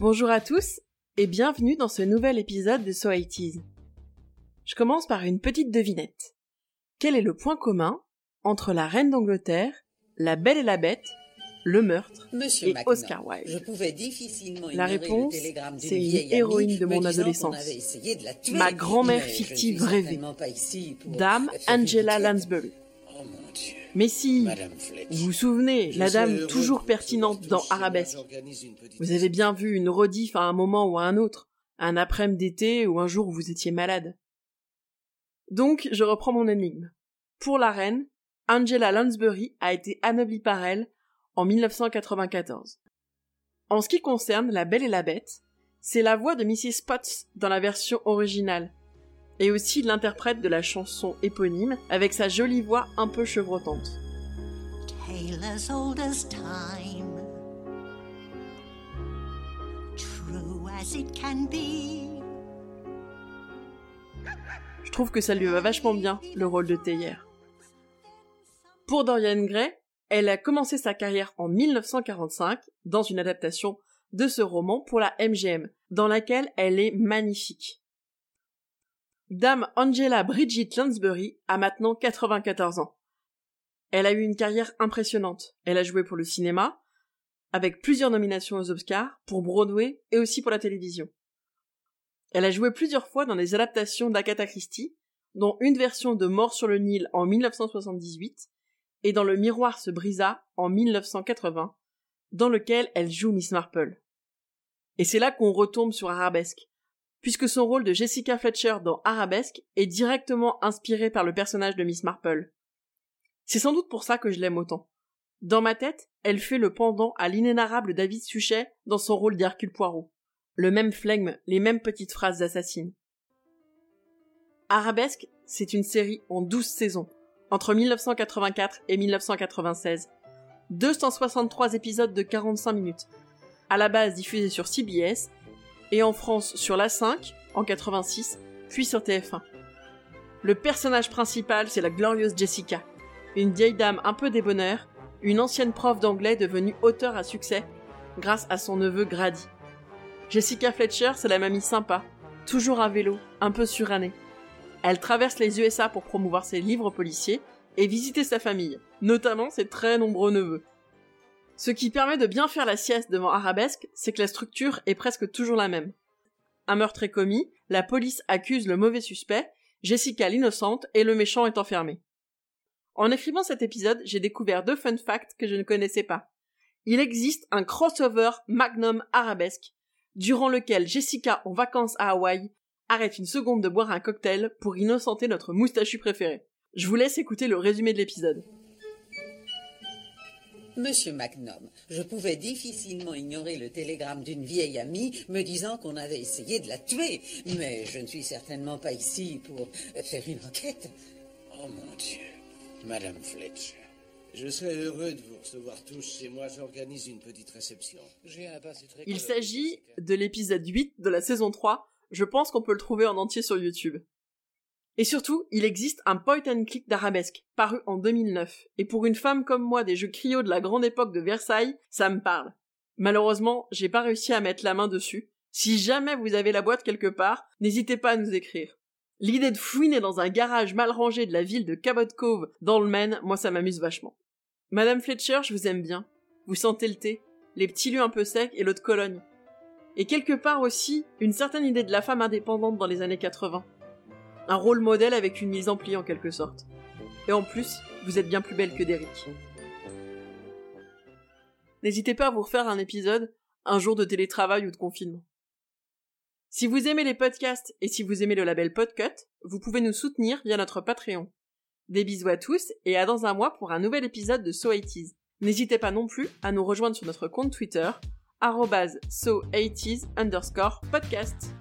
Bonjour à tous et bienvenue dans ce nouvel épisode de So 80 Je commence par une petite devinette. Quel est le point commun entre la reine d'Angleterre, la belle et la bête, le meurtre Monsieur et Oscar Wilde? Je pouvais difficilement La réponse, c'est une héroïne de mon adolescence. de tuer, Ma grand-mère fictive rêvée. Dame Angela Lansbury. Oh mon Dieu, Mais si, vous vous souvenez, Je la dame toujours pertinente dans Arabesque. Vous avez bien vu une rediff à un moment ou à un autre, un après-midi d'été ou un jour où vous étiez malade. Donc, je reprends mon énigme. Pour la reine, Angela Lansbury a été anoblie par elle en 1994. En ce qui concerne La Belle et la Bête, c'est la voix de Mrs. Potts dans la version originale, et aussi l'interprète de la chanson éponyme avec sa jolie voix un peu chevrotante. Je trouve que ça lui va vachement bien, le rôle de théière. Pour Dorian Gray, elle a commencé sa carrière en 1945 dans une adaptation de ce roman pour la MGM, dans laquelle elle est magnifique. Dame Angela Bridget Lansbury a maintenant 94 ans. Elle a eu une carrière impressionnante. Elle a joué pour le cinéma, avec plusieurs nominations aux Oscars, pour Broadway et aussi pour la télévision. Elle a joué plusieurs fois dans des adaptations d'Agatha Christie, dont une version de Mort sur le Nil en 1978 et dans Le miroir se brisa en 1980, dans lequel elle joue Miss Marple. Et c'est là qu'on retombe sur Arabesque, puisque son rôle de Jessica Fletcher dans Arabesque est directement inspiré par le personnage de Miss Marple. C'est sans doute pour ça que je l'aime autant. Dans ma tête, elle fait le pendant à l'inénarrable David Suchet dans son rôle d'Hercule Poirot. Le même flegme, les mêmes petites phrases assassines. Arabesque, c'est une série en 12 saisons, entre 1984 et 1996. 263 épisodes de 45 minutes. À la base diffusés sur CBS, et en France sur la 5, en 86, puis sur TF1. Le personnage principal, c'est la glorieuse Jessica, une vieille dame un peu débonnaire, une ancienne prof d'anglais devenue auteur à succès grâce à son neveu Grady. Jessica Fletcher, c'est la mamie sympa, toujours à vélo, un peu surannée. Elle traverse les USA pour promouvoir ses livres policiers et visiter sa famille, notamment ses très nombreux neveux. Ce qui permet de bien faire la sieste devant Arabesque, c'est que la structure est presque toujours la même. Un meurtre est commis, la police accuse le mauvais suspect, Jessica l'innocente et le méchant est enfermé. En écrivant cet épisode, j'ai découvert deux fun facts que je ne connaissais pas. Il existe un crossover Magnum Arabesque, durant lequel Jessica, en vacances à Hawaï, arrête une seconde de boire un cocktail pour innocenter notre moustachu préféré. Je vous laisse écouter le résumé de l'épisode. Monsieur Magnum, je pouvais difficilement ignorer le télégramme d'une vieille amie me disant qu'on avait essayé de la tuer, mais je ne suis certainement pas ici pour faire une enquête. Oh mon Dieu, Madame Fletcher. Je serais heureux de vous recevoir tous chez moi. J'organise une petite réception. Un très Il s'agit de l'épisode 8 de la saison 3. Je pense qu'on peut le trouver en entier sur YouTube. Et surtout, il existe un point and click d'arabesque, paru en 2009. Et pour une femme comme moi des jeux cryo de la grande époque de Versailles, ça me parle. Malheureusement, j'ai pas réussi à mettre la main dessus. Si jamais vous avez la boîte quelque part, n'hésitez pas à nous écrire. L'idée de fouiner dans un garage mal rangé de la ville de Cabot Cove, dans le Maine, moi ça m'amuse vachement. Madame Fletcher, je vous aime bien. Vous sentez le thé, les petits lieux un peu secs et l'eau de Cologne. Et quelque part aussi, une certaine idée de la femme indépendante dans les années 80. Un rôle modèle avec une mise en pli en quelque sorte. Et en plus, vous êtes bien plus belle que Derrick. N'hésitez pas à vous refaire un épisode, un jour de télétravail ou de confinement. Si vous aimez les podcasts et si vous aimez le label Podcut, vous pouvez nous soutenir via notre Patreon. Des bisous à tous et à dans un mois pour un nouvel épisode de So 80s. N'hésitez pas non plus à nous rejoindre sur notre compte Twitter, arrobase so80s underscore podcast.